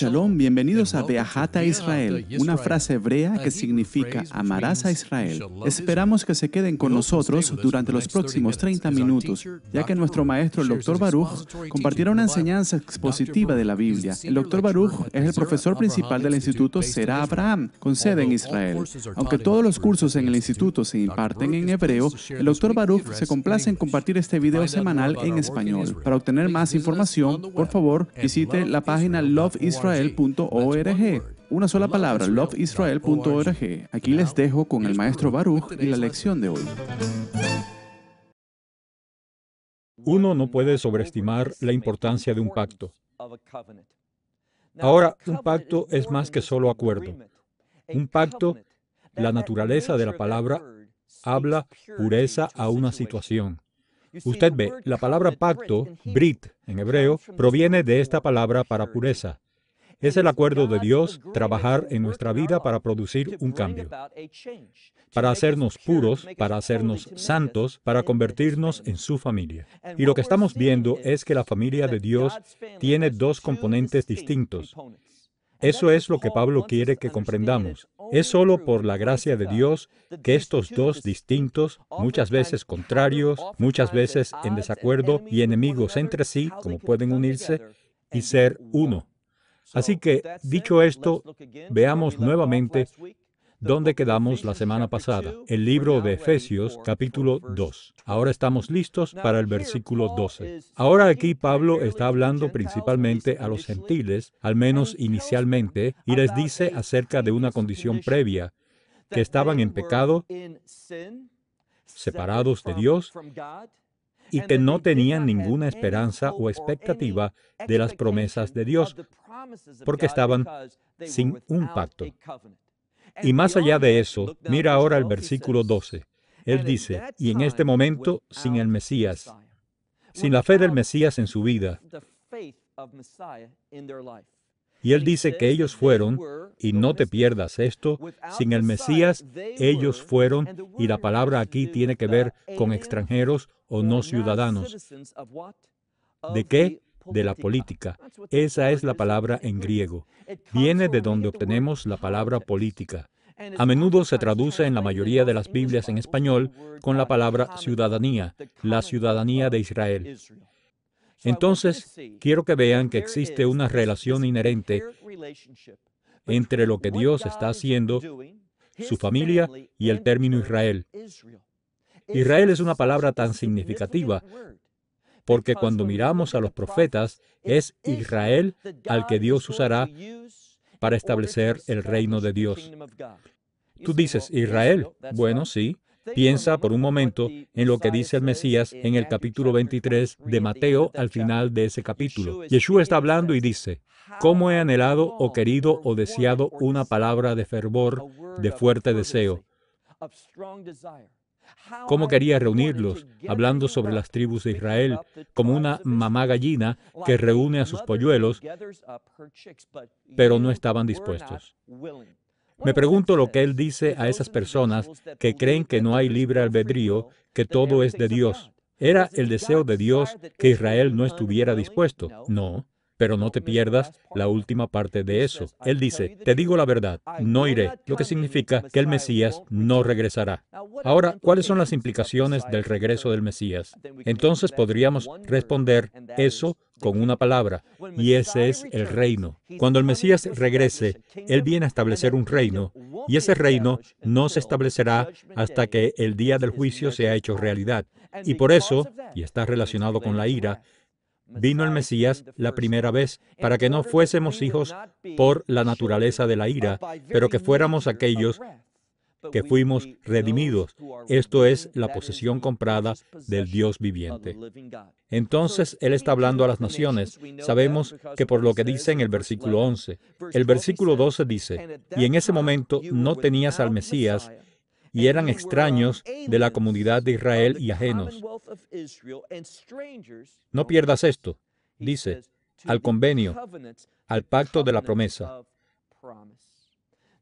Shalom, bienvenidos a Beajat a Israel, una frase hebrea que significa amarás a Israel. Esperamos que se queden con nosotros durante los próximos 30 minutos, ya que nuestro maestro, el Dr. Baruch, compartirá una enseñanza expositiva de la Biblia. El Dr. Baruch es el profesor principal del Instituto Será Abraham, con sede en Israel. Aunque todos los cursos en el instituto se imparten en hebreo, el Dr. Baruch se complace en compartir este video semanal en español. Para obtener más información, por favor, visite la página Una sola palabra, loveisrael.org. Aquí les dejo con el maestro Baruch y la lección de hoy. Uno no puede sobreestimar la importancia de un pacto. Ahora, un pacto es más que solo acuerdo. Un pacto, la naturaleza de la palabra, habla pureza a una situación. Usted ve, la palabra pacto, brit en hebreo, proviene de esta palabra para pureza. Es el acuerdo de Dios trabajar en nuestra vida para producir un cambio, para hacernos puros, para hacernos santos, para convertirnos en su familia. Y lo que estamos viendo es que la familia de Dios tiene dos componentes distintos. Eso es lo que Pablo quiere que comprendamos. Es solo por la gracia de Dios que estos dos distintos, muchas veces contrarios, muchas veces en desacuerdo y enemigos entre sí, como pueden unirse y ser uno. Así que, dicho esto, veamos nuevamente dónde quedamos la semana pasada, el libro de Efesios capítulo 2. Ahora estamos listos para el versículo 12. Ahora aquí Pablo está hablando principalmente a los gentiles, al menos inicialmente, y les dice acerca de una condición previa, que estaban en pecado, separados de Dios, y que no tenían ninguna esperanza o expectativa de las promesas de Dios, porque estaban sin un pacto. Y más allá de eso, mira ahora el versículo 12. Él dice, y en este momento sin el Mesías, sin la fe del Mesías en su vida. Y él dice que ellos fueron, y no te pierdas esto, sin el Mesías, ellos fueron, y la palabra aquí tiene que ver con extranjeros o no ciudadanos. ¿De qué? De la política. Esa es la palabra en griego. Viene de donde obtenemos la palabra política. A menudo se traduce en la mayoría de las Biblias en español con la palabra ciudadanía, la ciudadanía de Israel. Entonces, quiero que vean que existe una relación inherente entre lo que Dios está haciendo, su familia y el término Israel. Israel es una palabra tan significativa porque cuando miramos a los profetas es Israel al que Dios usará para establecer el reino de Dios. Tú dices, Israel. Bueno, sí, Piensa por un momento en lo que dice el Mesías en el capítulo 23 de Mateo al final de ese capítulo. Yeshua está hablando y dice, ¿cómo he anhelado o querido o deseado una palabra de fervor, de fuerte deseo? ¿Cómo quería reunirlos, hablando sobre las tribus de Israel, como una mamá gallina que reúne a sus polluelos, pero no estaban dispuestos? Me pregunto lo que él dice a esas personas que creen que no hay libre albedrío, que todo es de Dios. ¿Era el deseo de Dios que Israel no estuviera dispuesto? No. Pero no te pierdas la última parte de eso. Él dice, te digo la verdad, no iré, lo que significa que el Mesías no regresará. Ahora, ¿cuáles son las implicaciones del regreso del Mesías? Entonces podríamos responder eso con una palabra, y ese es el reino. Cuando el Mesías regrese, Él viene a establecer un reino, y ese reino no se establecerá hasta que el día del juicio sea hecho realidad. Y por eso, y está relacionado con la ira, vino el Mesías la primera vez para que no fuésemos hijos por la naturaleza de la ira, pero que fuéramos aquellos que fuimos redimidos. Esto es la posesión comprada del Dios viviente. Entonces Él está hablando a las naciones. Sabemos que por lo que dice en el versículo 11, el versículo 12 dice, y en ese momento no tenías al Mesías, y eran extraños de la comunidad de Israel y ajenos. No pierdas esto, dice, al convenio, al pacto de la promesa.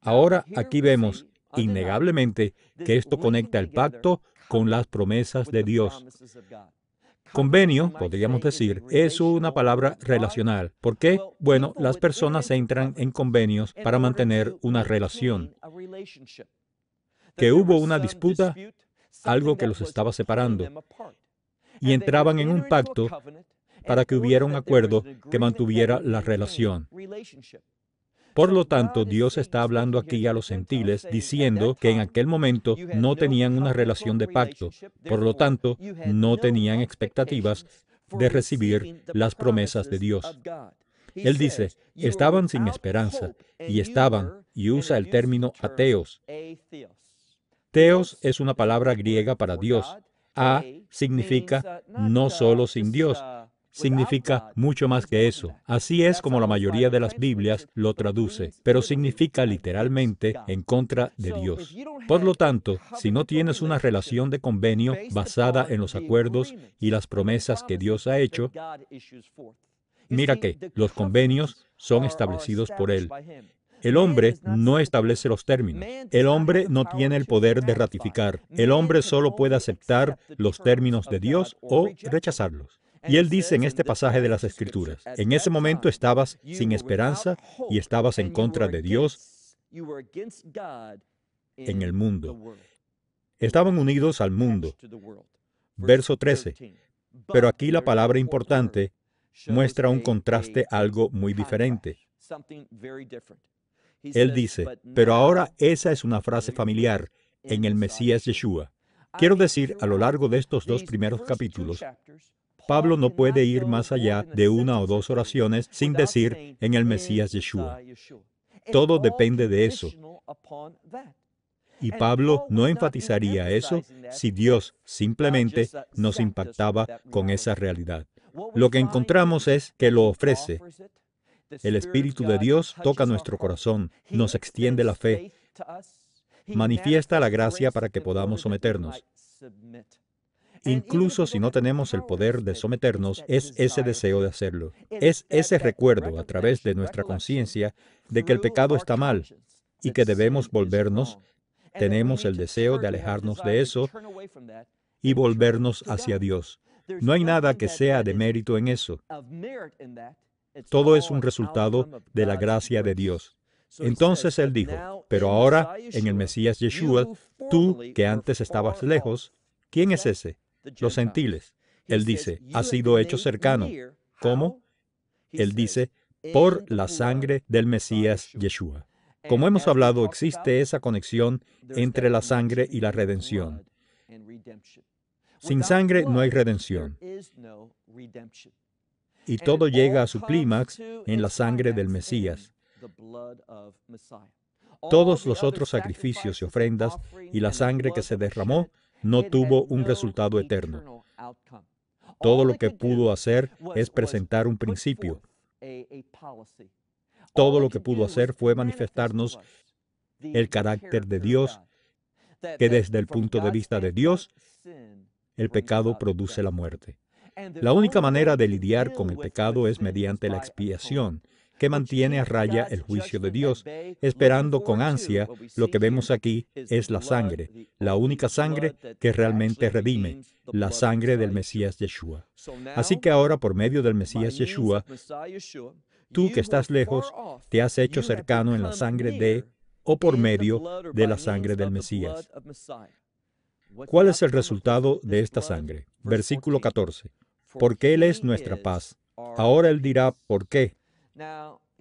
Ahora aquí vemos, innegablemente, que esto conecta el pacto con las promesas de Dios. Convenio, podríamos decir, es una palabra relacional. ¿Por qué? Bueno, las personas entran en convenios para mantener una relación. Que hubo una disputa, algo que los estaba separando, y entraban en un pacto para que hubiera un acuerdo que mantuviera la relación. Por lo tanto, Dios está hablando aquí a los gentiles diciendo que en aquel momento no tenían una relación de pacto, por lo tanto, no tenían expectativas de recibir las promesas de Dios. Él dice, estaban sin esperanza, y estaban, y usa el término ateos. Teos es una palabra griega para Dios. A significa no solo sin Dios, significa mucho más que eso. Así es como la mayoría de las Biblias lo traduce, pero significa literalmente en contra de Dios. Por lo tanto, si no tienes una relación de convenio basada en los acuerdos y las promesas que Dios ha hecho, mira que los convenios son establecidos por Él. El hombre no establece los términos. El hombre no tiene el poder de ratificar. El hombre solo puede aceptar los términos de Dios o rechazarlos. Y él dice en este pasaje de las Escrituras, en ese momento estabas sin esperanza y estabas en contra de Dios en el mundo. Estaban unidos al mundo. Verso 13. Pero aquí la palabra importante muestra un contraste algo muy diferente. Él dice, pero ahora esa es una frase familiar en el Mesías Yeshua. Quiero decir, a lo largo de estos dos primeros capítulos, Pablo no puede ir más allá de una o dos oraciones sin decir en el Mesías Yeshua. Todo depende de eso. Y Pablo no enfatizaría eso si Dios simplemente nos impactaba con esa realidad. Lo que encontramos es que lo ofrece. El Espíritu de Dios toca nuestro corazón, nos extiende la fe, manifiesta la gracia para que podamos someternos. Incluso si no tenemos el poder de someternos, es ese deseo de hacerlo. Es ese recuerdo a través de nuestra conciencia de que el pecado está mal y que debemos volvernos. Tenemos el deseo de alejarnos de eso y volvernos hacia Dios. No hay nada que sea de mérito en eso. Todo es un resultado de la gracia de Dios. Entonces él dijo, pero ahora, en el Mesías Yeshua, tú que antes estabas lejos, ¿quién es ese? los gentiles. Él dice, ha sido hecho cercano. ¿Cómo? Él dice, por la sangre del Mesías Yeshua. Como hemos hablado, existe esa conexión entre la sangre y la redención. Sin sangre no hay redención. Y todo llega a su clímax en la sangre del Mesías. Todos los otros sacrificios y ofrendas y la sangre que se derramó no tuvo un resultado eterno. Todo lo que pudo hacer es presentar un principio. Todo lo que pudo hacer fue manifestarnos el carácter de Dios, que desde el punto de vista de Dios, el pecado produce la muerte. La única manera de lidiar con el pecado es mediante la expiación, que mantiene a raya el juicio de Dios, esperando con ansia lo que vemos aquí es la sangre, la única sangre que realmente redime, la sangre del Mesías Yeshua. Así que ahora por medio del Mesías Yeshua, tú que estás lejos, te has hecho cercano en la sangre de o por medio de la sangre del Mesías. ¿Cuál es el resultado de esta sangre? Versículo 14. Porque Él es nuestra paz. Ahora Él dirá, ¿por qué?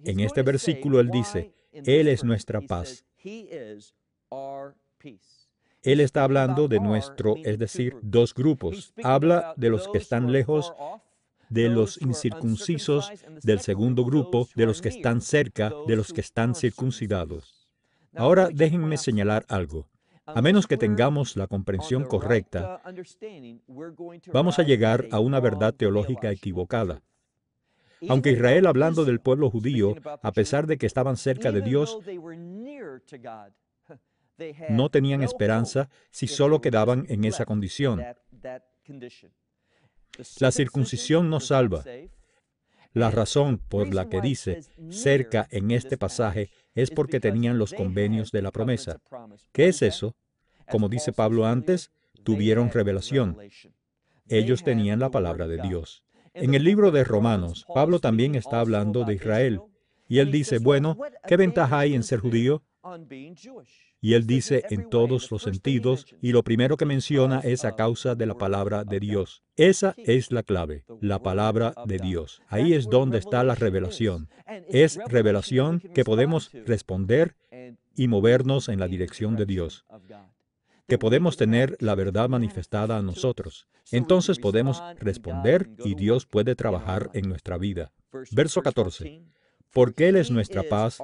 En este versículo él dice, Él es nuestra paz. Él está hablando de nuestro, es decir, dos grupos. Habla de los que están lejos, de los incircuncisos, del segundo grupo, de los que están cerca, de los que están circuncidados. Ahora déjenme señalar algo. A menos que tengamos la comprensión correcta, vamos a llegar a una verdad teológica equivocada. Aunque Israel, hablando del pueblo judío, a pesar de que estaban cerca de Dios, no tenían esperanza si solo quedaban en esa condición. La circuncisión no salva. La razón por la que dice cerca en este pasaje es porque tenían los convenios de la promesa. ¿Qué es eso? Como dice Pablo antes, tuvieron revelación. Ellos tenían la palabra de Dios. En el libro de Romanos, Pablo también está hablando de Israel. Y él dice, bueno, ¿qué ventaja hay en ser judío? Y él dice en todos los sentidos, y lo primero que menciona es a causa de la palabra de Dios. Esa es la clave, la palabra de Dios. Ahí es donde está la revelación. Es revelación que podemos responder y movernos en la dirección de Dios que podemos tener la verdad manifestada a nosotros. Entonces podemos responder y Dios puede trabajar en nuestra vida. Verso 14. Porque Él es nuestra paz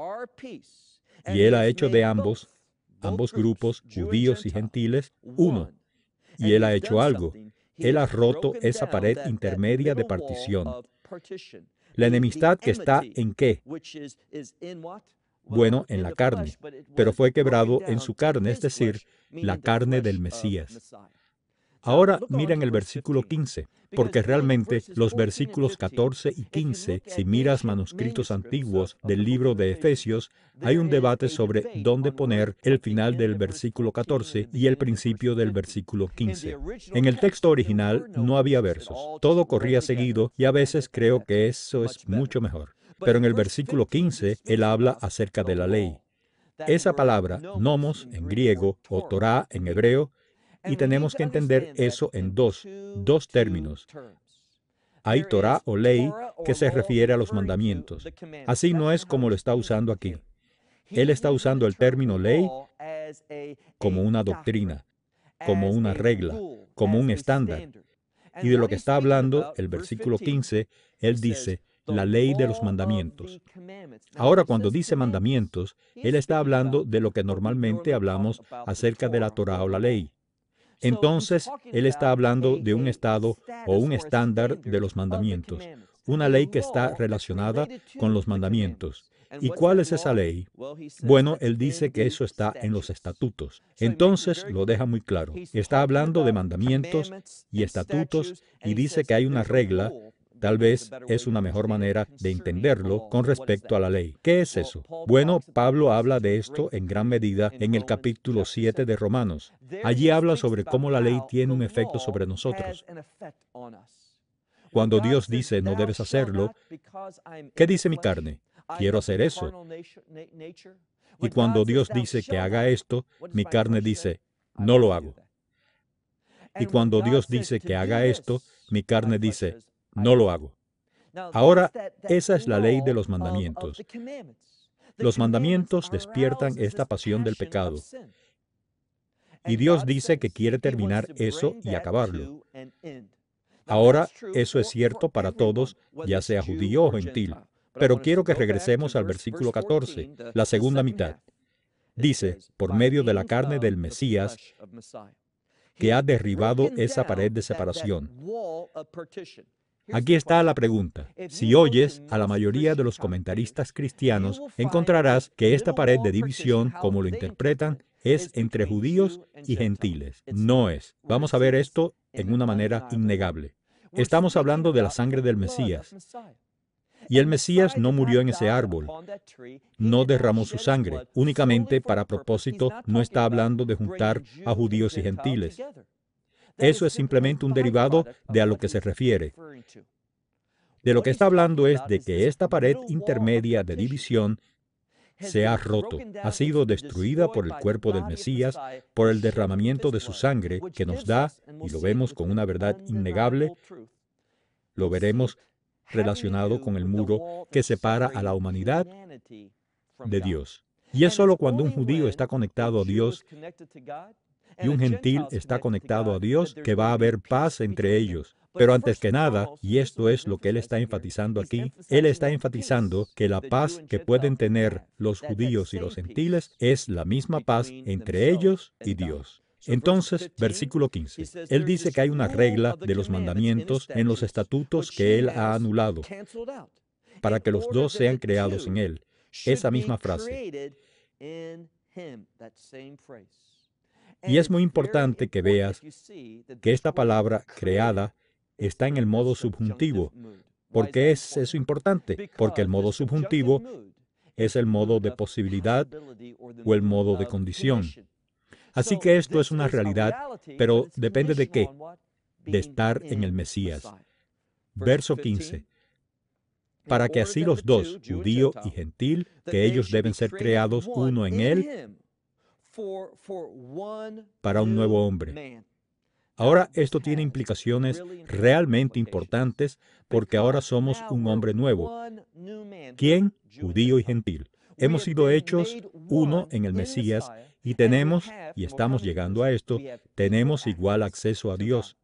y Él ha hecho de ambos, ambos grupos, judíos y gentiles, uno. Y Él ha hecho algo. Él ha roto esa pared intermedia de partición. La enemistad que está en qué? bueno en la carne, pero fue quebrado en su carne, es decir, la carne del Mesías. Ahora miren el versículo 15, porque realmente los versículos 14 y 15, si miras manuscritos antiguos del libro de Efesios, hay un debate sobre dónde poner el final del versículo 14 y el principio del versículo 15. En el texto original no había versos, todo corría seguido y a veces creo que eso es mucho mejor. Pero en el versículo 15, él habla acerca de la ley. Esa palabra, nomos en griego o Torah en hebreo, y tenemos que entender eso en dos, dos términos. Hay Torah o ley que se refiere a los mandamientos. Así no es como lo está usando aquí. Él está usando el término ley como una doctrina, como una regla, como un estándar. Y de lo que está hablando el versículo 15, él dice, la ley de los mandamientos. Ahora, cuando dice mandamientos, Él está hablando de lo que normalmente hablamos acerca de la Torah o la ley. Entonces, Él está hablando de un estado o un estándar de los mandamientos, una ley que está relacionada con los mandamientos. ¿Y cuál es esa ley? Bueno, él dice que eso está en los estatutos. Entonces lo deja muy claro. Está hablando de mandamientos y estatutos y dice que hay una regla Tal vez es una mejor manera de entenderlo con respecto a la ley. ¿Qué es eso? Bueno, Pablo habla de esto en gran medida en el capítulo 7 de Romanos. Allí habla sobre cómo la ley tiene un efecto sobre nosotros. Cuando Dios dice no debes hacerlo, ¿qué dice mi carne? Quiero hacer eso. Y cuando Dios dice que haga esto, mi carne dice, no lo hago. Y cuando Dios dice que haga esto, mi carne dice, no lo hago. Ahora, esa es la ley de los mandamientos. Los mandamientos despiertan esta pasión del pecado. Y Dios dice que quiere terminar eso y acabarlo. Ahora, eso es cierto para todos, ya sea judío o gentil. Pero quiero que regresemos al versículo 14, la segunda mitad. Dice, por medio de la carne del Mesías, que ha derribado esa pared de separación. Aquí está la pregunta. Si oyes a la mayoría de los comentaristas cristianos, encontrarás que esta pared de división, como lo interpretan, es entre judíos y gentiles. No es. Vamos a ver esto en una manera innegable. Estamos hablando de la sangre del Mesías. Y el Mesías no murió en ese árbol, no derramó su sangre, únicamente para propósito no está hablando de juntar a judíos y gentiles. Eso es simplemente un derivado de a lo que se refiere. De lo que está hablando es de que esta pared intermedia de división se ha roto, ha sido destruida por el cuerpo del Mesías, por el derramamiento de su sangre que nos da, y lo vemos con una verdad innegable, lo veremos relacionado con el muro que separa a la humanidad de Dios. Y es solo cuando un judío está conectado a Dios y un gentil está conectado a Dios, que va a haber paz entre ellos. Pero antes que nada, y esto es lo que él está enfatizando aquí, él está enfatizando que la paz que pueden tener los judíos y los gentiles es la misma paz entre ellos y Dios. Entonces, versículo 15, él dice que hay una regla de los mandamientos en los estatutos que él ha anulado para que los dos sean creados en él. Esa misma frase. Y es muy importante que veas que esta palabra creada está en el modo subjuntivo. ¿Por qué es eso importante? Porque el modo subjuntivo es el modo de posibilidad o el modo de condición. Así que esto es una realidad, pero depende de qué. de estar en el Mesías. Verso 15. Para que así los dos, judío y gentil, que ellos deben ser creados uno en él, para un nuevo hombre. Ahora esto tiene implicaciones realmente importantes porque ahora somos un hombre nuevo. ¿Quién? Judío y gentil. Hemos sido hechos uno en el Mesías y tenemos, y estamos llegando a esto, tenemos igual acceso a Dios.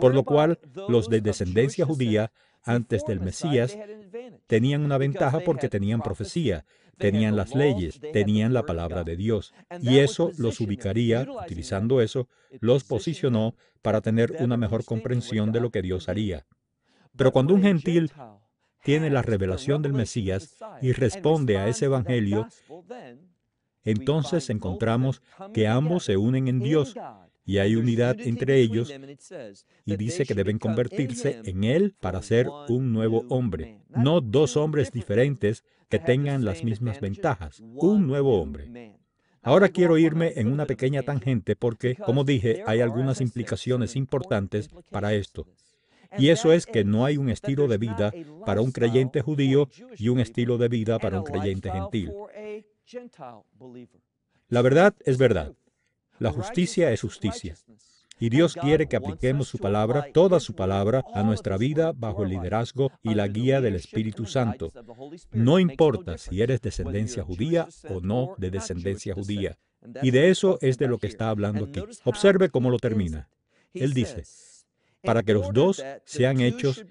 Por lo cual, los de descendencia judía, antes del Mesías, tenían una ventaja porque tenían profecía, tenían las leyes, tenían la palabra de Dios. Y eso los ubicaría, utilizando eso, los posicionó para tener una mejor comprensión de lo que Dios haría. Pero cuando un gentil tiene la revelación del Mesías y responde a ese Evangelio, entonces encontramos que ambos se unen en Dios y hay unidad entre ellos y dice que deben convertirse en Él para ser un nuevo hombre, no dos hombres diferentes que tengan las mismas ventajas, un nuevo hombre. Ahora quiero irme en una pequeña tangente porque, como dije, hay algunas implicaciones importantes para esto. Y eso es que no hay un estilo de vida para un creyente judío y un estilo de vida para un creyente gentil. La verdad es verdad. La justicia es justicia. Y Dios quiere que apliquemos su palabra, toda su palabra, a nuestra vida bajo el liderazgo y la guía del Espíritu Santo. No importa si eres descendencia judía o no de descendencia judía. Y de eso es de lo que está hablando aquí. Observe cómo lo termina. Él dice, para que los dos sean hechos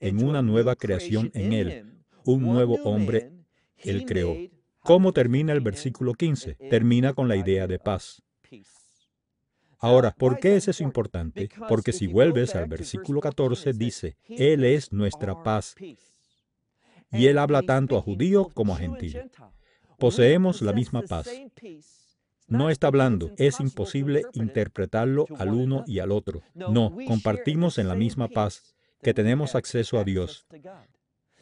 en una nueva creación en Él, un nuevo hombre Él creó. ¿Cómo termina el versículo 15? Termina con la idea de paz. Ahora, ¿por qué es eso importante? Porque si vuelves al versículo 14, dice, Él es nuestra paz. Y Él habla tanto a judío como a gentil. Poseemos la misma paz. No está hablando, es imposible interpretarlo al uno y al otro. No, compartimos en la misma paz, que tenemos acceso a Dios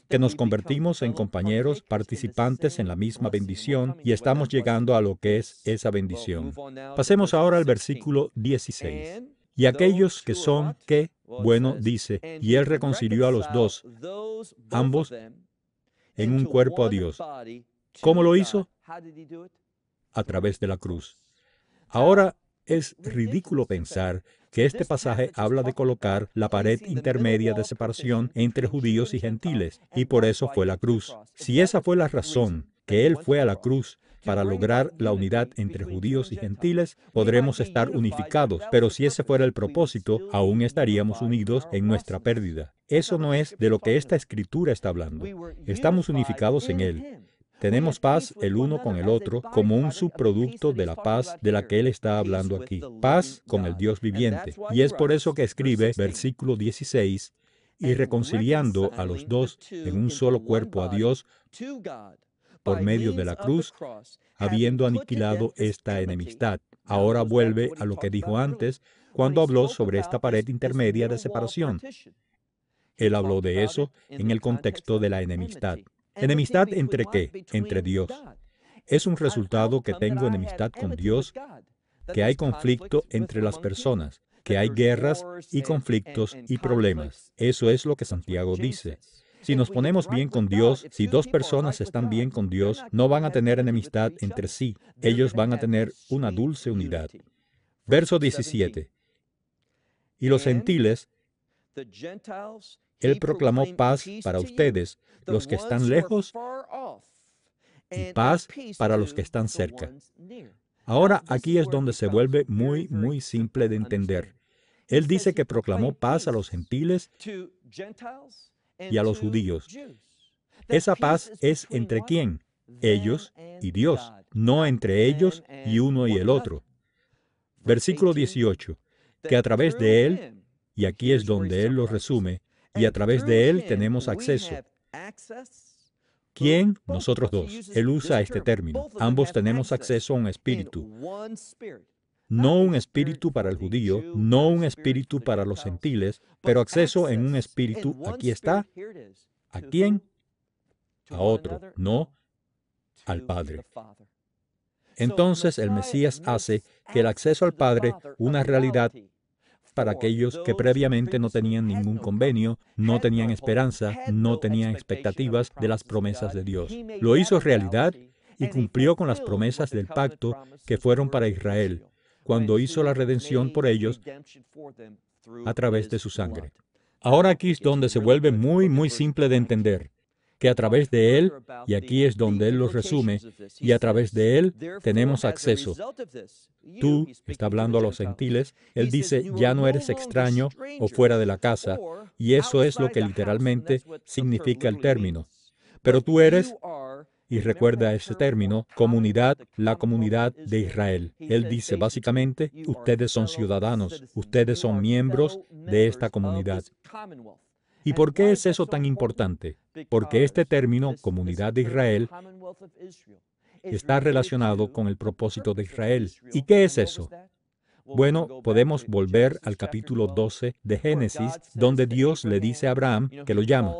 que nos convertimos en compañeros participantes en la misma bendición y estamos llegando a lo que es esa bendición. Pasemos ahora al versículo 16. Y aquellos que son, que, bueno, dice, y él reconcilió a los dos, ambos, en un cuerpo a Dios. ¿Cómo lo hizo? A través de la cruz. Ahora es ridículo pensar que este pasaje habla de colocar la pared intermedia de separación entre judíos y gentiles, y por eso fue la cruz. Si esa fue la razón, que Él fue a la cruz para lograr la unidad entre judíos y gentiles, podremos estar unificados, pero si ese fuera el propósito, aún estaríamos unidos en nuestra pérdida. Eso no es de lo que esta escritura está hablando. Estamos unificados en Él. Tenemos paz el uno con el otro como un subproducto de la paz de la que él está hablando aquí. Paz con el Dios viviente. Y es por eso que escribe versículo 16, y reconciliando a los dos en un solo cuerpo a Dios por medio de la cruz, habiendo aniquilado esta enemistad. Ahora vuelve a lo que dijo antes cuando habló sobre esta pared intermedia de separación. Él habló de eso en el contexto de la enemistad. ¿Enemistad entre qué? Entre Dios. Es un resultado que tengo enemistad con Dios, que hay conflicto entre las personas, que hay guerras y conflictos y problemas. Eso es lo que Santiago dice. Si nos ponemos bien con Dios, si dos personas están bien con Dios, no van a tener enemistad entre sí. Ellos van a tener una dulce unidad. Verso 17. Y los gentiles, Él proclamó paz para ustedes, los que están lejos y paz para los que están cerca. Ahora aquí es donde se vuelve muy, muy simple de entender. Él dice que proclamó paz a los gentiles y a los judíos. Esa paz es entre quién? Ellos y Dios, no entre ellos y uno y el otro. Versículo 18, que a través de Él, y aquí es donde Él lo resume, y a través de Él tenemos acceso ¿Quién? Nosotros dos. Él usa este término. Ambos tenemos acceso a un espíritu. No un espíritu para el judío, no un espíritu para los gentiles, pero acceso en un espíritu. Aquí está. ¿A quién? A otro, no al Padre. Entonces el Mesías hace que el acceso al Padre una realidad para aquellos que previamente no tenían ningún convenio, no tenían esperanza, no tenían expectativas de las promesas de Dios. Lo hizo realidad y cumplió con las promesas del pacto que fueron para Israel, cuando hizo la redención por ellos a través de su sangre. Ahora aquí es donde se vuelve muy, muy simple de entender que a través de Él, y aquí es donde Él los resume, y a través de Él tenemos acceso. Tú, está hablando a los gentiles, Él dice, ya no eres extraño o fuera de la casa, y eso es lo que literalmente significa el término. Pero tú eres, y recuerda ese término, comunidad, la comunidad de Israel. Él dice básicamente, ustedes son ciudadanos, ustedes son miembros de esta comunidad. ¿Y por qué es eso tan importante? Porque este término, comunidad de Israel, está relacionado con el propósito de Israel. ¿Y qué es eso? Bueno, podemos volver al capítulo 12 de Génesis, donde Dios le dice a Abraham que lo llama.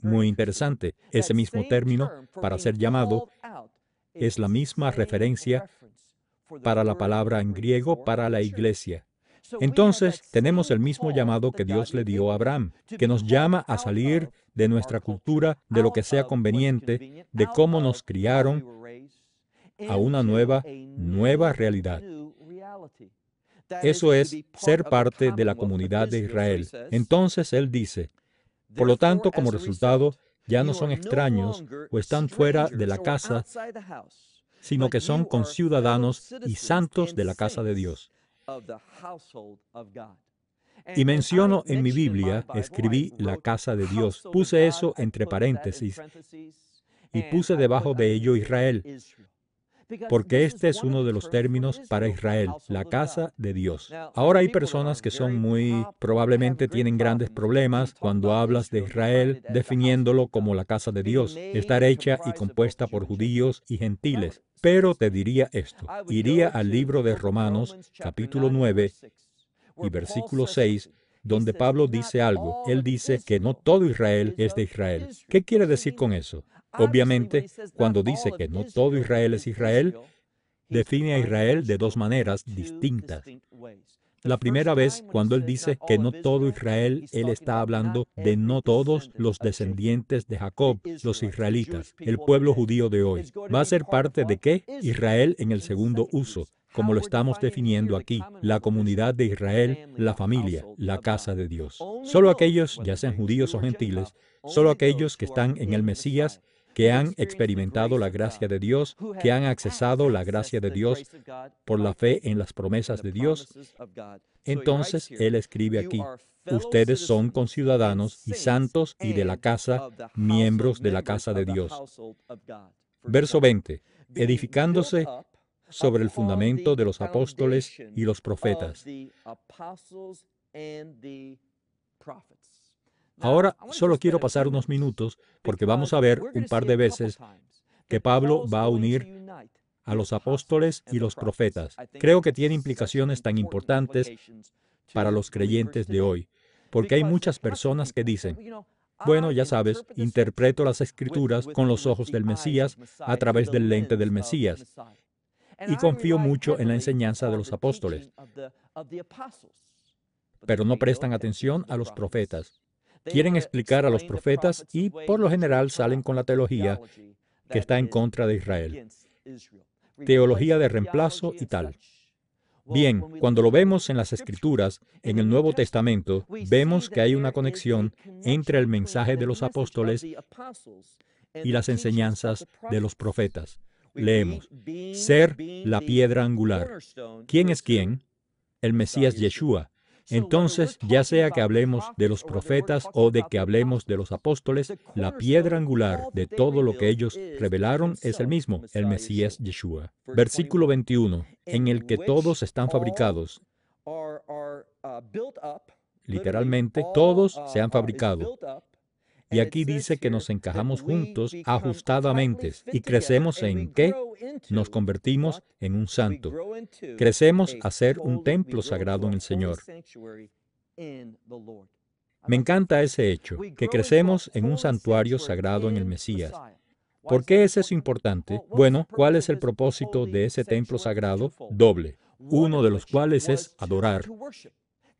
Muy interesante, ese mismo término para ser llamado es la misma referencia para la palabra en griego para la iglesia. Entonces tenemos el mismo llamado que Dios le dio a Abraham, que nos llama a salir de nuestra cultura, de lo que sea conveniente, de cómo nos criaron, a una nueva, nueva realidad. Eso es ser parte de la comunidad de Israel. Entonces Él dice, por lo tanto, como resultado, ya no son extraños o están fuera de la casa, sino que son conciudadanos y santos de la casa de Dios. Y menciono en mi Biblia, escribí la casa de Dios. Puse eso entre paréntesis y puse debajo de ello Israel, porque este es uno de los términos para Israel, la casa de Dios. Ahora hay personas que son muy, probablemente tienen grandes problemas cuando hablas de Israel, definiéndolo como la casa de Dios, estar hecha y compuesta por judíos y gentiles. Pero te diría esto, iría al libro de Romanos capítulo 9 y versículo 6, donde Pablo dice algo. Él dice que no todo Israel es de Israel. ¿Qué quiere decir con eso? Obviamente, cuando dice que no todo Israel es Israel, define a Israel de dos maneras distintas. La primera vez, cuando él dice que no todo Israel, él está hablando de no todos los descendientes de Jacob, los israelitas, el pueblo judío de hoy. ¿Va a ser parte de qué? Israel en el segundo uso, como lo estamos definiendo aquí, la comunidad de Israel, la familia, la casa de Dios. Solo aquellos, ya sean judíos o gentiles, solo aquellos que están en el Mesías, que han experimentado la gracia de Dios, que han accesado la gracia de Dios por la fe en las promesas de Dios. Entonces Él escribe aquí, ustedes son conciudadanos y santos y de la casa, miembros de la casa de Dios. Verso 20, edificándose sobre el fundamento de los apóstoles y los profetas. Ahora solo quiero pasar unos minutos porque vamos a ver un par de veces que Pablo va a unir a los apóstoles y los profetas. Creo que tiene implicaciones tan importantes para los creyentes de hoy, porque hay muchas personas que dicen, bueno, ya sabes, interpreto las escrituras con los ojos del Mesías a través del lente del Mesías. Y confío mucho en la enseñanza de los apóstoles, pero no prestan atención a los profetas quieren explicar a los profetas y por lo general salen con la teología que está en contra de Israel. Teología de reemplazo y tal. Bien, cuando lo vemos en las Escrituras, en el Nuevo Testamento, vemos que hay una conexión entre el mensaje de los apóstoles y las enseñanzas de los profetas. Leemos, ser la piedra angular. ¿Quién es quién? El Mesías Yeshua, entonces, ya sea que hablemos de los profetas o de que hablemos de los apóstoles, la piedra angular de todo lo que ellos revelaron es el mismo, el Mesías Yeshua. Versículo 21, en el que todos están fabricados. Literalmente, todos se han fabricado y aquí dice que nos encajamos juntos ajustadamente. ¿Y crecemos en qué? Nos convertimos en un santo. Crecemos a ser un templo sagrado en el Señor. Me encanta ese hecho, que crecemos en un santuario sagrado en el Mesías. ¿Por qué es eso importante? Bueno, ¿cuál es el propósito de ese templo sagrado? Doble. uno de los cuales es adorar.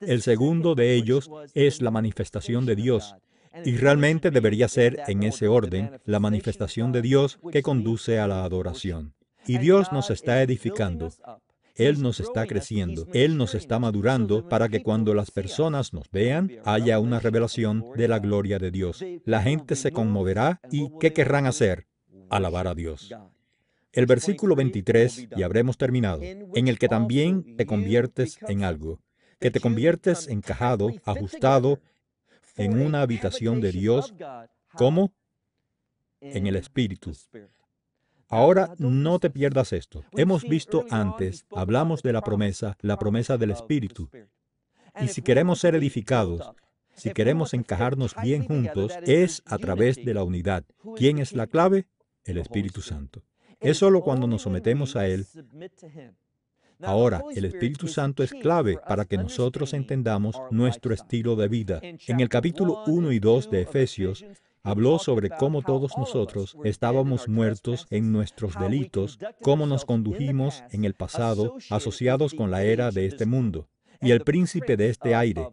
El segundo de ellos es la manifestación de Dios, y realmente debería ser en ese orden la manifestación de Dios que conduce a la adoración. Y Dios nos está edificando. Él nos está creciendo, Él nos está madurando para que cuando las personas nos vean haya una revelación de la gloria de Dios. La gente se conmoverá y ¿qué querrán hacer? Alabar a Dios. El versículo 23, y habremos terminado, en el que también te conviertes en algo, que te conviertes encajado, ajustado, en una habitación de Dios, ¿cómo? En el Espíritu. Ahora no te pierdas esto. Hemos visto antes, hablamos de la promesa, la promesa del Espíritu. Y si queremos ser edificados, si queremos encajarnos bien juntos, es a través de la unidad. ¿Quién es la clave? El Espíritu Santo. Es solo cuando nos sometemos a Él. Ahora, el Espíritu Santo es clave para que nosotros entendamos nuestro estilo de vida. En el capítulo 1 y 2 de Efesios, habló sobre cómo todos nosotros estábamos muertos en nuestros delitos, cómo nos condujimos en el pasado asociados con la era de este mundo y el príncipe de este aire.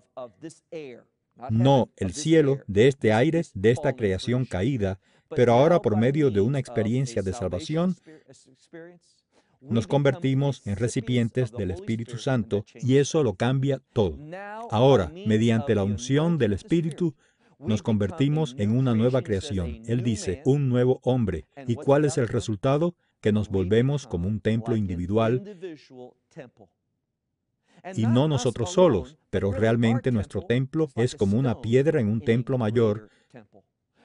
No el cielo de este aire, de esta creación caída, pero ahora por medio de una experiencia de salvación, nos convertimos en recipientes del Espíritu Santo y eso lo cambia todo. Ahora, mediante la unción del Espíritu, nos convertimos en una nueva creación. Él dice, un nuevo hombre. ¿Y cuál es el resultado? Que nos volvemos como un templo individual y no nosotros solos, pero realmente nuestro templo es como una piedra en un templo mayor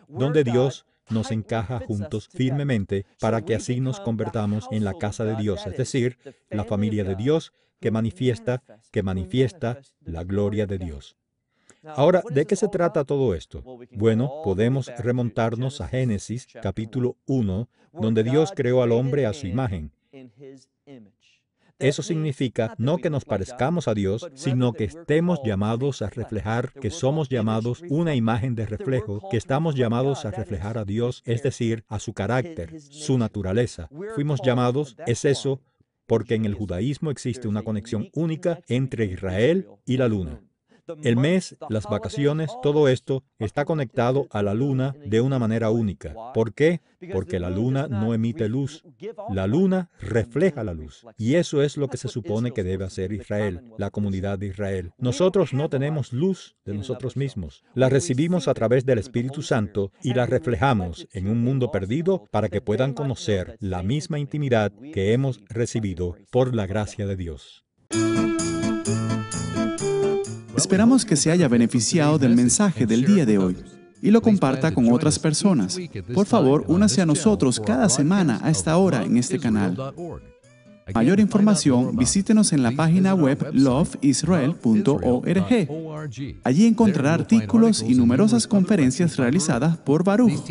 donde Dios nos encaja juntos firmemente para que así nos convertamos en la casa de Dios, es decir, la familia de Dios que manifiesta, que manifiesta la gloria de Dios. Ahora, ¿de qué se trata todo esto? Bueno, podemos remontarnos a Génesis capítulo 1, donde Dios creó al hombre a su imagen. Eso significa no que nos parezcamos a Dios, sino que estemos llamados a reflejar, que somos llamados una imagen de reflejo, que estamos llamados a reflejar a Dios, es decir, a su carácter, su naturaleza. Fuimos llamados, es eso, porque en el judaísmo existe una conexión única entre Israel y la luna. El mes, las vacaciones, todo esto está conectado a la luna de una manera única. ¿Por qué? Porque la luna no emite luz. La luna refleja la luz. Y eso es lo que se supone que debe hacer Israel, la comunidad de Israel. Nosotros no tenemos luz de nosotros mismos. La recibimos a través del Espíritu Santo y la reflejamos en un mundo perdido para que puedan conocer la misma intimidad que hemos recibido por la gracia de Dios. Esperamos que se haya beneficiado del mensaje del día de hoy y lo comparta con otras personas. Por favor, únase a nosotros cada semana a esta hora en este canal. Mayor información, visítenos en la página web loveisrael.org. Allí encontrará artículos y numerosas conferencias realizadas por Baruch,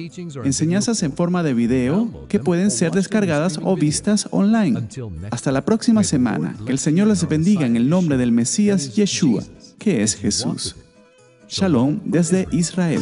enseñanzas en forma de video que pueden ser descargadas o vistas online. Hasta la próxima semana. Que el Señor les bendiga en el nombre del Mesías Yeshua que es Jesús. Shalom desde Israel.